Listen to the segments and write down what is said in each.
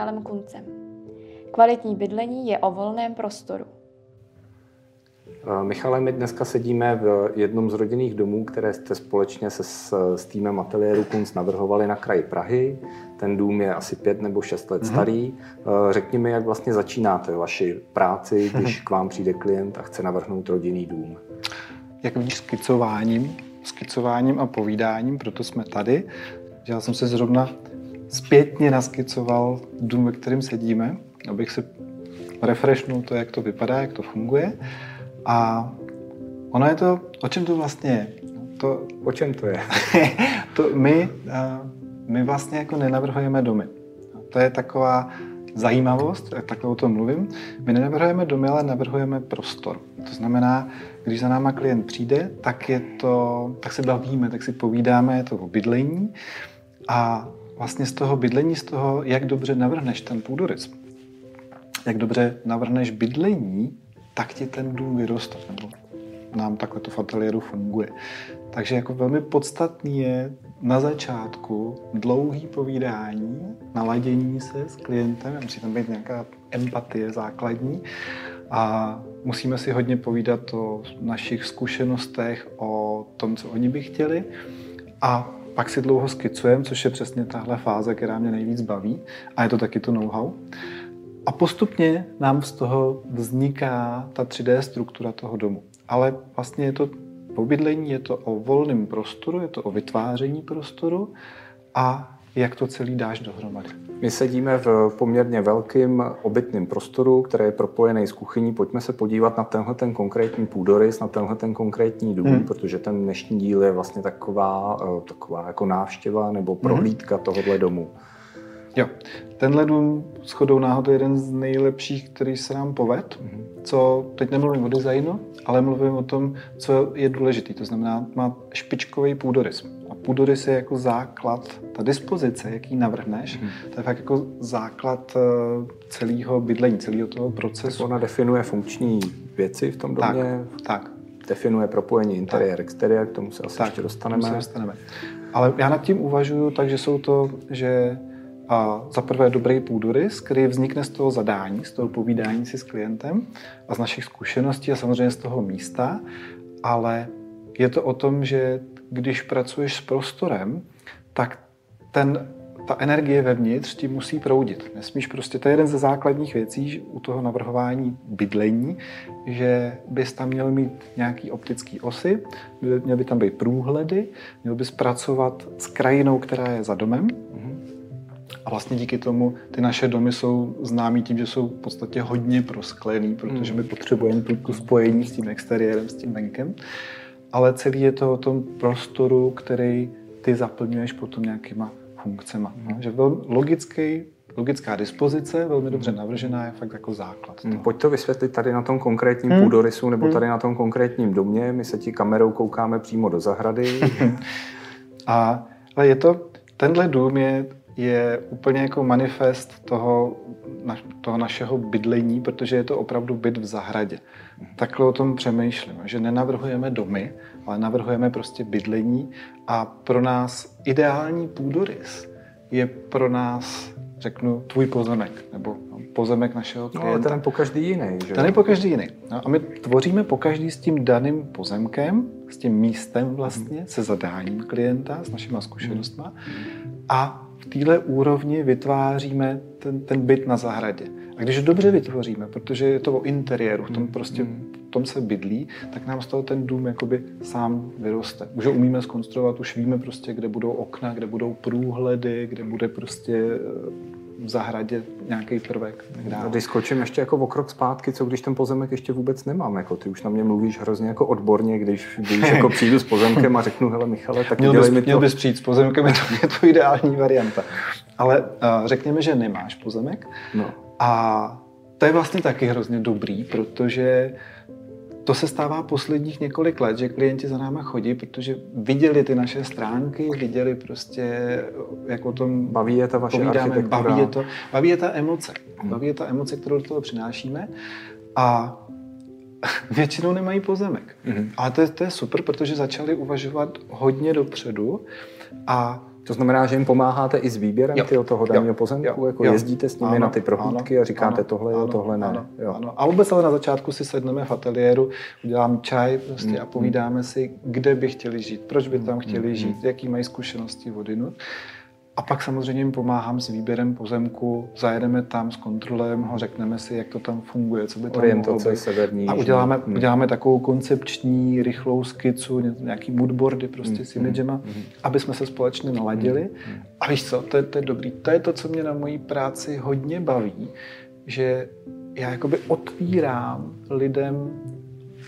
Michalem Kuncem. Kvalitní bydlení je o volném prostoru. Eh, Michale, my dneska sedíme v jednom z rodinných domů, které jste společně se s, s týmem ateliéru Kunc navrhovali na kraji Prahy. Ten dům je asi pět nebo šest let mm-hmm. starý. Eh, řekni mi, jak vlastně začínáte vaši práci, když k vám přijde klient a chce navrhnout rodinný dům. Jak víš, skicováním, skicováním a povídáním, proto jsme tady. Já jsem se zrovna zpětně naskicoval dům, ve kterém sedíme, abych si refreshnul to, jak to vypadá, jak to funguje. A ono je to, o čem to vlastně je? To, o čem to je? to my, my vlastně jako nenavrhujeme domy. To je taková zajímavost, takhle o tom mluvím. My nenavrhujeme domy, ale navrhujeme prostor. To znamená, když za náma klient přijde, tak, je to, tak se bavíme, tak si povídáme, je to o bydlení a vlastně z toho bydlení, z toho, jak dobře navrhneš ten půdorys, jak dobře navrhneš bydlení, tak ti ten dům vyroste, nebo nám takhle to v ateliéru funguje. Takže jako velmi podstatný je na začátku dlouhý povídání, naladění se s klientem, musí tam být nějaká empatie základní a musíme si hodně povídat o našich zkušenostech, o tom, co oni by chtěli a pak si dlouho skicujeme, což je přesně tahle fáze, která mě nejvíc baví a je to taky to know-how. A postupně nám z toho vzniká ta 3D struktura toho domu. Ale vlastně je to po bydlení, je to o volném prostoru, je to o vytváření prostoru a jak to celý dáš dohromady. My sedíme v poměrně velkém obytném prostoru, který je propojený s kuchyní. Pojďme se podívat na tenhle ten konkrétní půdorys, na tenhle ten konkrétní dům, hmm. protože ten dnešní díl je vlastně taková, eh, taková jako návštěva nebo prohlídka hmm. tohohle domu. Jo, tenhle dům s chodou náhod je jeden z nejlepších, který se nám poved. Mm-hmm. Co, teď nemluvím o designu, ale mluvím o tom, co je důležité. To znamená, má špičkový půdorys. A půdorys je jako základ, ta dispozice, jaký navrhneš, mm-hmm. to je fakt jako základ eh, celého bydlení, celého toho procesu. Tak ona definuje funkční věci v tom domě. Tak, tak. Definuje propojení interiér, tak. exteriér, k tomu se asi tak, ještě dostaneme. se dostaneme. Ale já nad tím uvažuju tak, že jsou to, že a za prvé dobrý půdorys, který vznikne z toho zadání, z toho povídání si s klientem a z našich zkušeností a samozřejmě z toho místa, ale je to o tom, že když pracuješ s prostorem, tak ten, ta energie vevnitř ti musí proudit. Nesmíš prostě, to je jeden ze základních věcí u toho navrhování bydlení, že bys tam měl mít nějaký optický osy, měl by tam být průhledy, měl bys pracovat s krajinou, která je za domem, a vlastně díky tomu ty naše domy jsou známí tím, že jsou v podstatě hodně prosklený, protože my potřebujeme tu, tu spojení s tím exteriérem, s tím venkem. Ale celý je to o tom prostoru, který ty zaplňuješ potom nějakýma funkcema. Mm. Že velmi logický, logická dispozice, velmi dobře navržená, je fakt jako základ. Toho. Pojď to vysvětlit tady na tom konkrétním hmm. půdorysu nebo tady na tom konkrétním domě. My se ti kamerou koukáme přímo do zahrady. A, ale je to, tenhle dům je je úplně jako manifest toho, na, toho našeho bydlení, protože je to opravdu byt v zahradě. Takhle o tom přemýšlím, že nenavrhujeme domy, ale navrhujeme prostě bydlení a pro nás ideální půdorys je pro nás, řeknu, tvůj pozemek, nebo pozemek našeho klienta. No, ale ten je po každý jiný, že? Ten je po každý jiný. No, a my tvoříme po každý s tím daným pozemkem, s tím místem vlastně, se zadáním klienta, s našima zkušenostmi. A v téhle úrovni vytváříme ten, ten byt na zahradě. A když ho dobře vytvoříme, protože je to o interiéru, v tom hmm. prostě v tom se bydlí, tak nám z toho ten dům jakoby sám vyroste. Už ho umíme skonstruovat, už víme prostě, kde budou okna, kde budou průhledy, kde bude prostě zahradě nějaký prvek. Tak Když skočím ještě jako o krok zpátky, co když ten pozemek ještě vůbec nemám? Jako ty už na mě mluvíš hrozně jako odborně, když, když jako přijdu s pozemkem a řeknu, hele Michale, tak měl bys, mi to. Měl bys přijít s pozemkem, je to, je to ideální varianta. Ale uh, řekněme, že nemáš pozemek. No. A to je vlastně taky hrozně dobrý, protože to se stává posledních několik let, že klienti za náma chodí, protože viděli ty naše stránky, viděli prostě, jak o tom baví je ta vaše povídáme, baví je, to, baví je ta emoce. Hmm. Baví je ta emoce, kterou do toho přinášíme a většinou nemají pozemek. Hmm. Ale to je, to je super, protože začali uvažovat hodně dopředu a To znamená, že jim pomáháte i s výběrem Jo. tyho toho daného Jo. pozemku? Jo. Jako Jo. jezdíte s nimi Ano, na ty prohlídky ano, a říkáte ano, tohle jo, ano, tohle ne. Ano, jo. ano. A vůbec ale na začátku si sedneme v ateliéru, udělám čaj prostě Mm, a povídáme si, kde by chtěli žít, proč by tam Mm, chtěli mm, žít, jaký mají zkušenosti odinut. A pak samozřejmě jim pomáhám s výběrem pozemku, zajedeme tam, zkontrolujeme ho, řekneme si, jak to tam funguje, co by tam mohlo být. severní, A uděláme, Hmm. uděláme takovou koncepční, rychlou skicu, ně- nějaký moodboardy prostě s Hmm, imagema, hmm. aby jsme se společně naladili. Hmm. A víš co, to je, to je dobrý. To je to, co mě na mojí práci hodně baví, že já jakoby otvírám lidem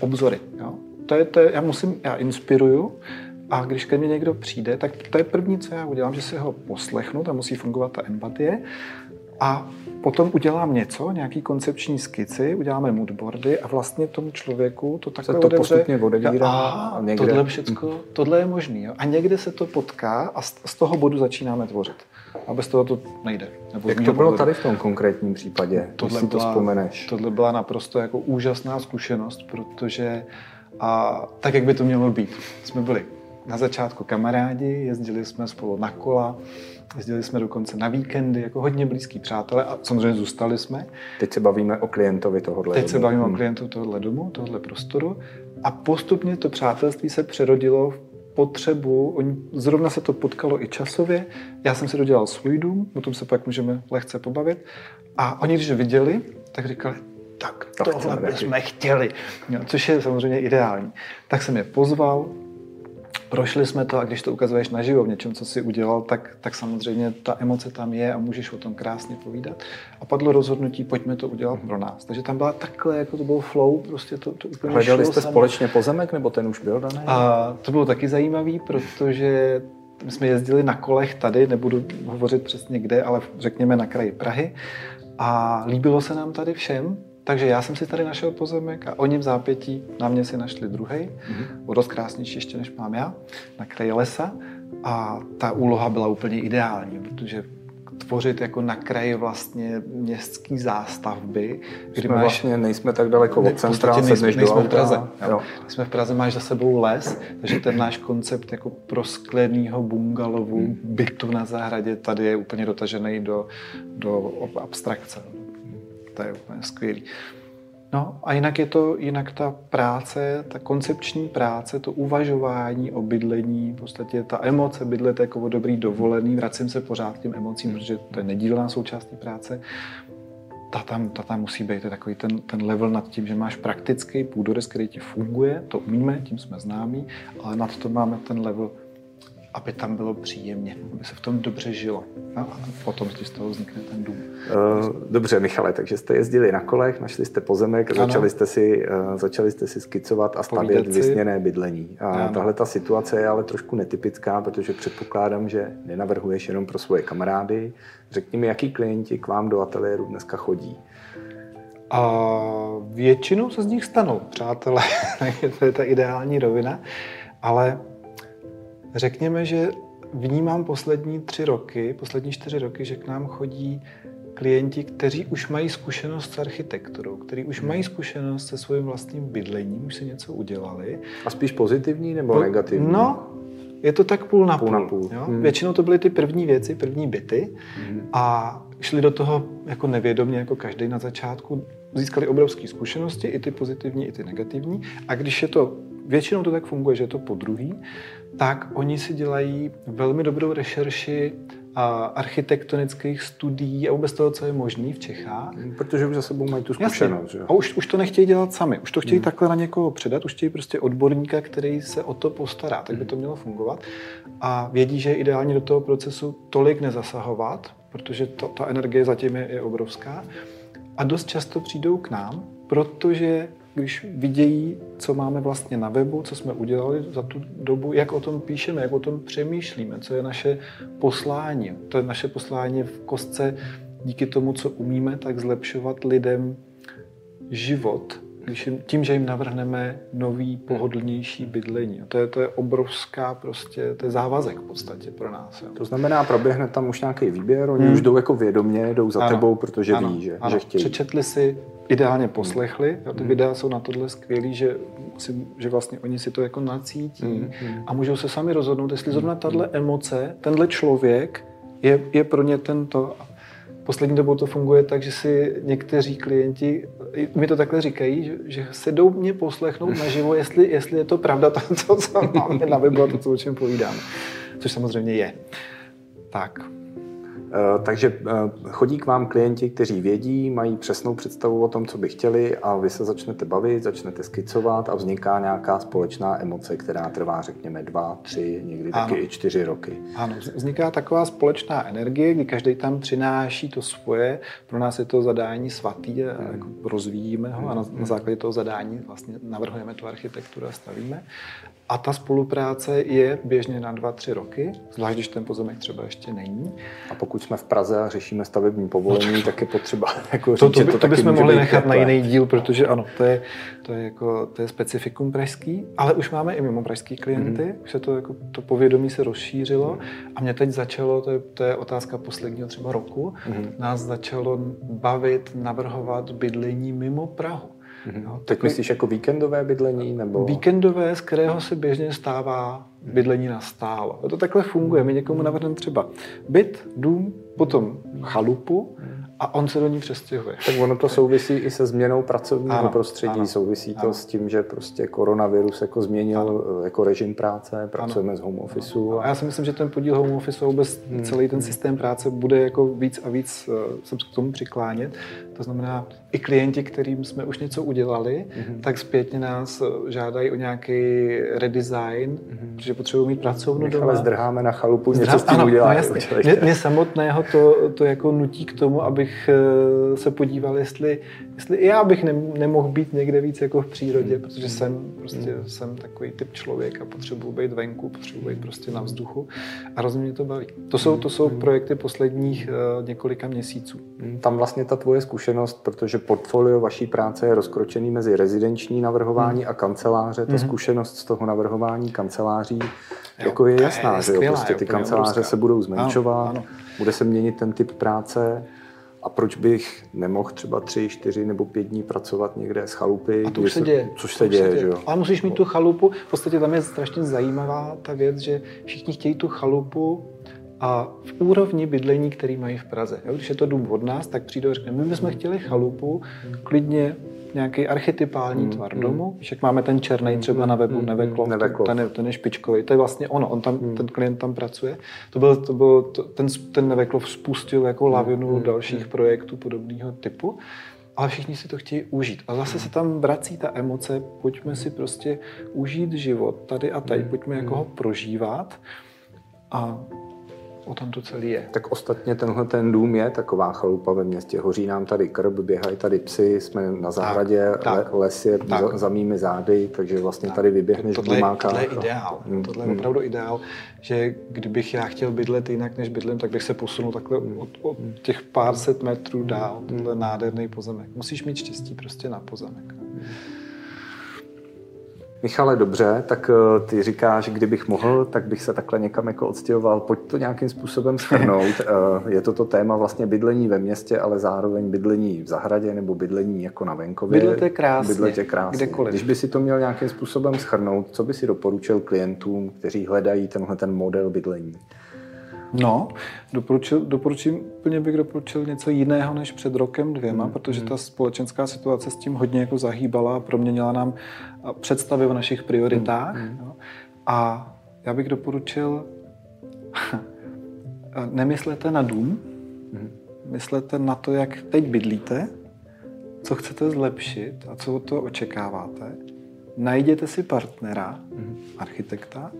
obzory. Jo? To je, to je, já musím, já inspiruju a když ke mně někdo přijde, tak to je první, co já udělám, že si ho poslechnu, tam musí fungovat ta empatie a potom udělám něco, nějaký koncepční skici, uděláme moodboardy a vlastně tomu člověku to takhle to otevře. postupně odevírá Aha, a někde- tohle všecko, tohle je možný. Jo? A někde se to potká a z, z toho bodu začínáme tvořit. A bez toho to nejde. Nebo Jak to bylo pohledu. tady v tom konkrétním případě, když si to vzpomeneš? Tohle byla naprosto jako úžasná zkušenost, protože a, tak, jak by to mělo být. Jsme byli na začátku kamarádi, jezdili jsme spolu na kola, jezdili jsme dokonce na víkendy, jako hodně blízký přátelé a samozřejmě zůstali jsme. Teď se bavíme o klientovi tohohle. Teď se domu. bavíme o Hmm. klientu tohohle domu, tohohle prostoru a postupně to přátelství se přerodilo v potřebu, oni, zrovna se to potkalo i časově, já jsem si dodělal svůj dům, o tom se pak můžeme lehce pobavit a oni, když viděli, tak říkali, tak To tohle bychom chtěli, jo, což je samozřejmě ideální. Tak jsem je pozval, prošli jsme to a když to ukazuješ naživo v něčem, co si udělal, tak, tak samozřejmě ta emoce tam je a můžeš o tom krásně povídat. A padlo rozhodnutí, pojďme to udělat pro nás. Takže tam byla takhle, jako to byl flow, prostě to, to úplně Hledali šlo jste samo. společně pozemek, nebo ten už byl daný? A to bylo taky zajímavý, protože my jsme jezdili na kolech tady, nebudu hovořit přesně kde, ale řekněme na kraji Prahy. A líbilo se nám tady všem, takže já jsem si tady našel pozemek a oni v zápětí na mě si našli druhý, Mhm. o dost krásnější ještě než mám já, na kraji lesa. A ta úloha byla úplně ideální, protože tvořit jako na kraji vlastně městský zástavby, Kdy my vlastně nejsme tak daleko od centra, nejsme, do nejsme v. Praze. Jo. Jo. Jsme v Praze, máš za sebou les, takže ten náš koncept jako prosklenýho bungalovu, Hmm. bytu na zahradě, tady je úplně dotažený do, do abstrakce. To je úplně skvělý. No a jinak je to, jinak ta práce, ta koncepční práce, to uvažování o bydlení, v podstatě ta emoce bydlet jako o dobrý dovolený, vracím se pořád k těm emocím, protože to je nedílná součást té práce, ta tam, ta tam musí být to je takový ten, ten level nad tím, že máš praktický půdorys, který ti funguje, to umíme, tím jsme známí, ale nad to máme ten level, aby tam bylo příjemně, aby se v tom dobře žilo. No a potom z toho vznikne ten dům. Eh, Dobře, Michale, takže jste jezdili na kolech, našli jste pozemek, Ano. začali jste, si, eh, začali jste si skicovat a stavět vysněné bydlení. A Ano. tahle ta situace je ale trošku netypická, protože předpokládám, že nenavrhuješ jenom pro svoje kamarády. Řekni mi, jaký klienti k vám do ateliéru dneska chodí. A většinou se z nich stanou, přátelé, to je ta ideální rovina, ale řekněme, že vnímám poslední tři roky, poslední čtyři roky, že k nám chodí klienti, kteří už mají zkušenost s architekturou, kteří už mají zkušenost se svým vlastním bydlením, už si něco udělali. A spíš pozitivní nebo negativní? No, je to tak půl na Půl půl. na půl. Jo? Hmm. Většinou to byly ty první věci, první byty Mhm. a šli do toho jako nevědomě, jako každý na začátku. Získali obrovské zkušenosti, i ty pozitivní, i ty negativní. A když je to, většinou to tak funguje, že je to po druhý, tak oni si dělají velmi dobrou rešerši a architektonických studií a vůbec toho, co je možné v Čechách. Protože už za sebou mají tu Jasně. zkušenost. Že? A už, už to nechtějí dělat sami, už to chtějí Hmm. takhle na někoho předat, už chtějí prostě odborníka, který se o to postará, tak by to mělo fungovat. A vědí, že je ideálně do toho procesu tolik nezasahovat, protože to, ta energie zatím je, je obrovská. A dost často přijdou k nám, protože když vidějí, co máme vlastně na webu, co jsme udělali za tu dobu, jak o tom píšeme, jak o tom přemýšlíme, co je naše poslání. To je naše poslání v kostce díky tomu, co umíme, tak zlepšovat lidem život když jim, tím, že jim navrhneme nový, pohodlnější bydlení. To je, to je obrovská prostě, to je závazek v podstatě pro nás. Jo. To znamená, proběhne tam už nějaký výběr, oni hmm. už jdou jako vědomě, jdou za ano. tebou, protože ano. ví, že, ano. že chtějí. Přečetli si, ideálně poslechli, jo, ty hmm. videa jsou na tohle skvělý, že, si, že vlastně oni si to jako nacítí hmm. a můžou se sami rozhodnout, jestli zrovna tahle emoce, tenhle člověk je, je pro ně tento poslední dobou to funguje tak, že si někteří klienti, mi to takhle říkají, že, že se jdou mě poslechnout naživo, jestli, jestli je to pravda to, to co máme na webu a to, co o čem povídáme. Což samozřejmě je. Tak, takže eh, chodí k vám klienti, kteří vědí, mají přesnou představu o tom, co by chtěli a vy se začnete bavit, začnete skicovat a vzniká nějaká společná emoce, která trvá, řekněme, dva, tři, někdy ano. taky i čtyři roky. Ano, vzniká taková společná energie, kdy každý tam přináší to svoje. Pro nás je to zadání svatý a hmm. jako rozvíjíme ho a na, na základě toho zadání vlastně navrhujeme tu architekturu a stavíme. A ta spolupráce je běžně na dva, tři roky, zvlášť když ten pozemek třeba ještě není. A pokud jsme v Praze a řešíme stavební povolení, no, tak je potřeba jako to, říct, to, by, to, to bychom mohli nechat na jiný díl, protože ano, to je, to je, jako, to je specifikum pražský, ale už máme i mimo pražský klienty, mm-hmm. už se to, jako, to povědomí se rozšířilo a mě teď začalo, to je, to je otázka posledního třeba roku, mm-hmm. nás začalo bavit, navrhovat bydlení mimo Prahu. No, tak myslíš jako víkendové bydlení? Nebo... Víkendové, z kterého se běžně stává bydlení na stálo. To takhle funguje. My někomu navrhneme třeba byt, dům, potom chalupu a on se do ní přestěhuje. Tak ono to souvisí i se změnou pracovního ano, prostředí, ano, souvisí to ano. s tím, že prostě koronavirus jako změnil ano. jako režim práce, pracujeme ano. z home office. A já si myslím, že ten podíl home office vůbec hmm. celý ten systém práce bude jako víc a víc uh, se k tomu přiklánět. To znamená, i klienti, kterým jsme už něco udělali, mm-hmm. tak zpětně nás eh, žádají o nějaký redesign, mm-hmm. protože potřebují mít pracovnu doma. Ale zdrháme na chalupu, Zdrhám, něco s tím. No mě, mě samotného to, to jako nutí k tomu, abych eh, se podíval, jestli, jestli i já bych ne, nemohl být někde víc jako v přírodě, mm-hmm. protože jsem prostě mm-hmm. jsem takový typ člověk a potřebuji být venku, potřebuji být prostě na vzduchu a rozumím mě to baví. To jsou, to jsou mm-hmm. projekty posledních uh, několika měsíců. Tam vlastně ta tvoje zkušenost, protože portfolio vaší práce je rozkročený mezi rezidenční navrhování hmm. a kanceláře. Ta hmm. zkušenost z toho navrhování kanceláří jo, jako je jasná, je že jo? Prostě ty kanceláře obrovská. se budou zmenšovat, ano, ano. bude se měnit ten typ práce. A proč bych nemohl třeba tři, čtyři nebo pět dní pracovat někde z chalupy? A to už se děje. Což se děje, děje, že jo? Ale musíš mít tu chalupu. V podstatě tam je strašně zajímavá ta věc, že všichni chtějí tu chalupu a v úrovni bydlení, který mají v Praze. Jo, když je to dům od nás, tak přijde a řekne, my bychom chtěli chalupu, klidně nějaký archetypální mm, tvar mm. domu. Však máme ten černý třeba na webu, mm, Neveklov, Neveklov. Ten, ten je špičkový. To je vlastně ono, on tam, mm. ten klient tam pracuje. To byl, to byl, to, ten, ten Neveklov spustil jako lavinu mm, dalších mm. projektů podobného typu. Ale všichni si to chtějí užít. A zase se tam vrací ta emoce, pojďme si prostě užít život tady a tady, pojďme jako ho prožívat. A o tom to celý je. Tak ostatně tenhle ten dům je taková chalupa ve městě. Hoří nám tady krb, běhají tady psy, jsme na zahradě, tak, tak, le, les je tak. Za, za mými zády, takže vlastně tak. tady vyběhneš tohle, tohle je ideál. Hmm. Tohle je opravdu ideál, že kdybych já chtěl bydlet jinak než bydlím, tak bych se posunul takhle hmm. od, od těch pár set metrů dál. Hmm. Tohle je nádherný pozemek. Musíš mít štěstí prostě na pozemek. Hmm. Michale, dobře, tak eh, ty říkáš, kdybych mohl, tak bych se takhle někam jako odstěhoval. Pojď to nějakým způsobem schrnout. Eh, je to to téma vlastně bydlení ve městě, ale zároveň bydlení v zahradě nebo bydlení jako na venkově. Bydlete krásně, Bydlete krásně. Kdekoliv. Když by si to měl nějakým způsobem schrnout, co by si doporučil klientům, kteří hledají tenhle ten model bydlení? No, doporučil, doporučím, úplně bych doporučil něco jiného než před rokem dvěma, hmm. protože ta společenská situace s tím hodně jako zahýbala a proměnila nám představy o našich prioritách. Hmm. No. A já bych doporučil, nemyslete na dům, hmm. myslete na to, jak teď bydlíte, co chcete zlepšit a co od toho očekáváte. Najděte si partnera, hmm. architekta,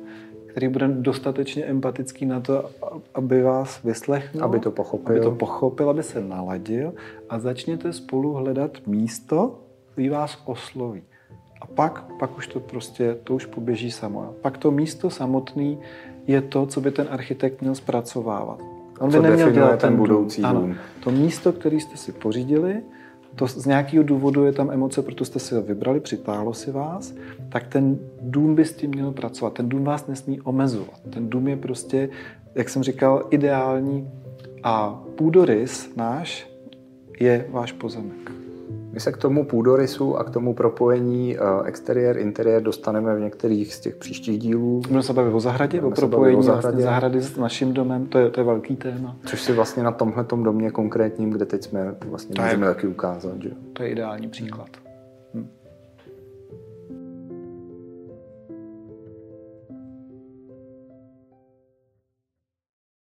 který bude dostatečně empatický na to, aby vás vyslechl, aby to pochopil, aby, to pochopil, aby se naladil a začněte spolu hledat místo, který vás osloví. A pak, pak už to prostě, to už poběží samo. A pak to místo samotný je to, co by ten architekt měl zpracovávat. On by neměl dělat ten budoucí dům. Ano, to místo, který jste si pořídili, to z nějakého důvodu je tam emoce, proto jste si ho vybrali, přitáhlo si vás, tak ten dům by s tím měl pracovat. Ten dům vás nesmí omezovat. Ten dům je prostě, jak jsem říkal, ideální a půdorys náš je váš pozemek. My se k tomu půdorysu a k tomu propojení uh, exteriér, interiér dostaneme v některých z těch příštích dílů. Budeme se bavit o zahradě, o propojení o zahradě. Vlastně zahrady s naším domem, to je, to je velký téma. Což si vlastně na tomhle domě konkrétním, kde teď jsme, vlastně to můžeme je, taky ukázat. Že? To je ideální příklad.